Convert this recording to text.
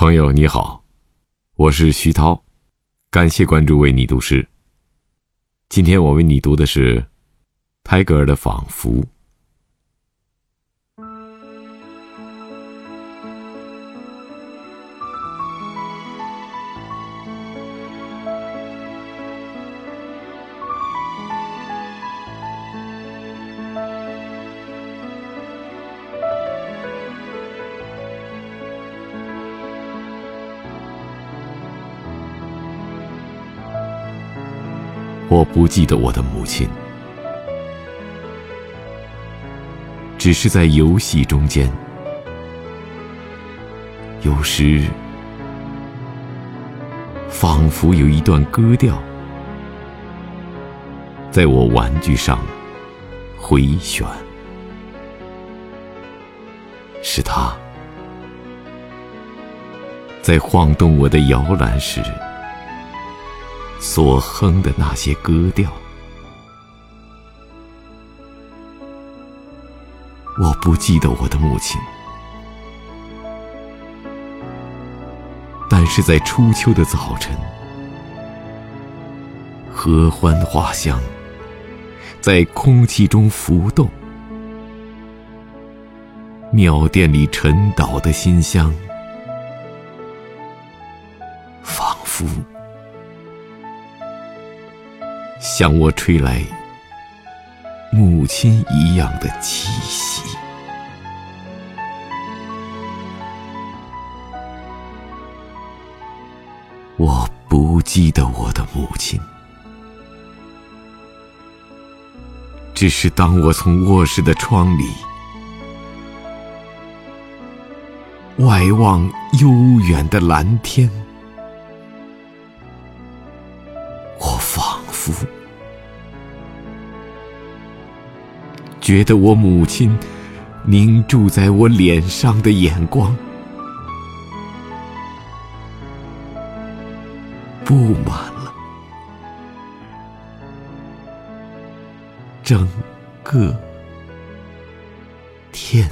朋友你好，我是徐涛，感谢关注为你读诗。今天我为你读的是泰戈尔的《仿佛》。我不记得我的母亲，只是在游戏中间，有时仿佛有一段歌调在我玩具上回旋，是他在晃动我的摇篮时。所哼的那些歌调，我不记得我的母亲，但是在初秋的早晨，合欢花香在空气中浮动，庙殿里沉岛的馨香，仿佛。向我吹来母亲一样的气息。我不记得我的母亲，只是当我从卧室的窗里外望悠远的蓝天。仿佛觉得我母亲凝注在我脸上的眼光，布满了整个天。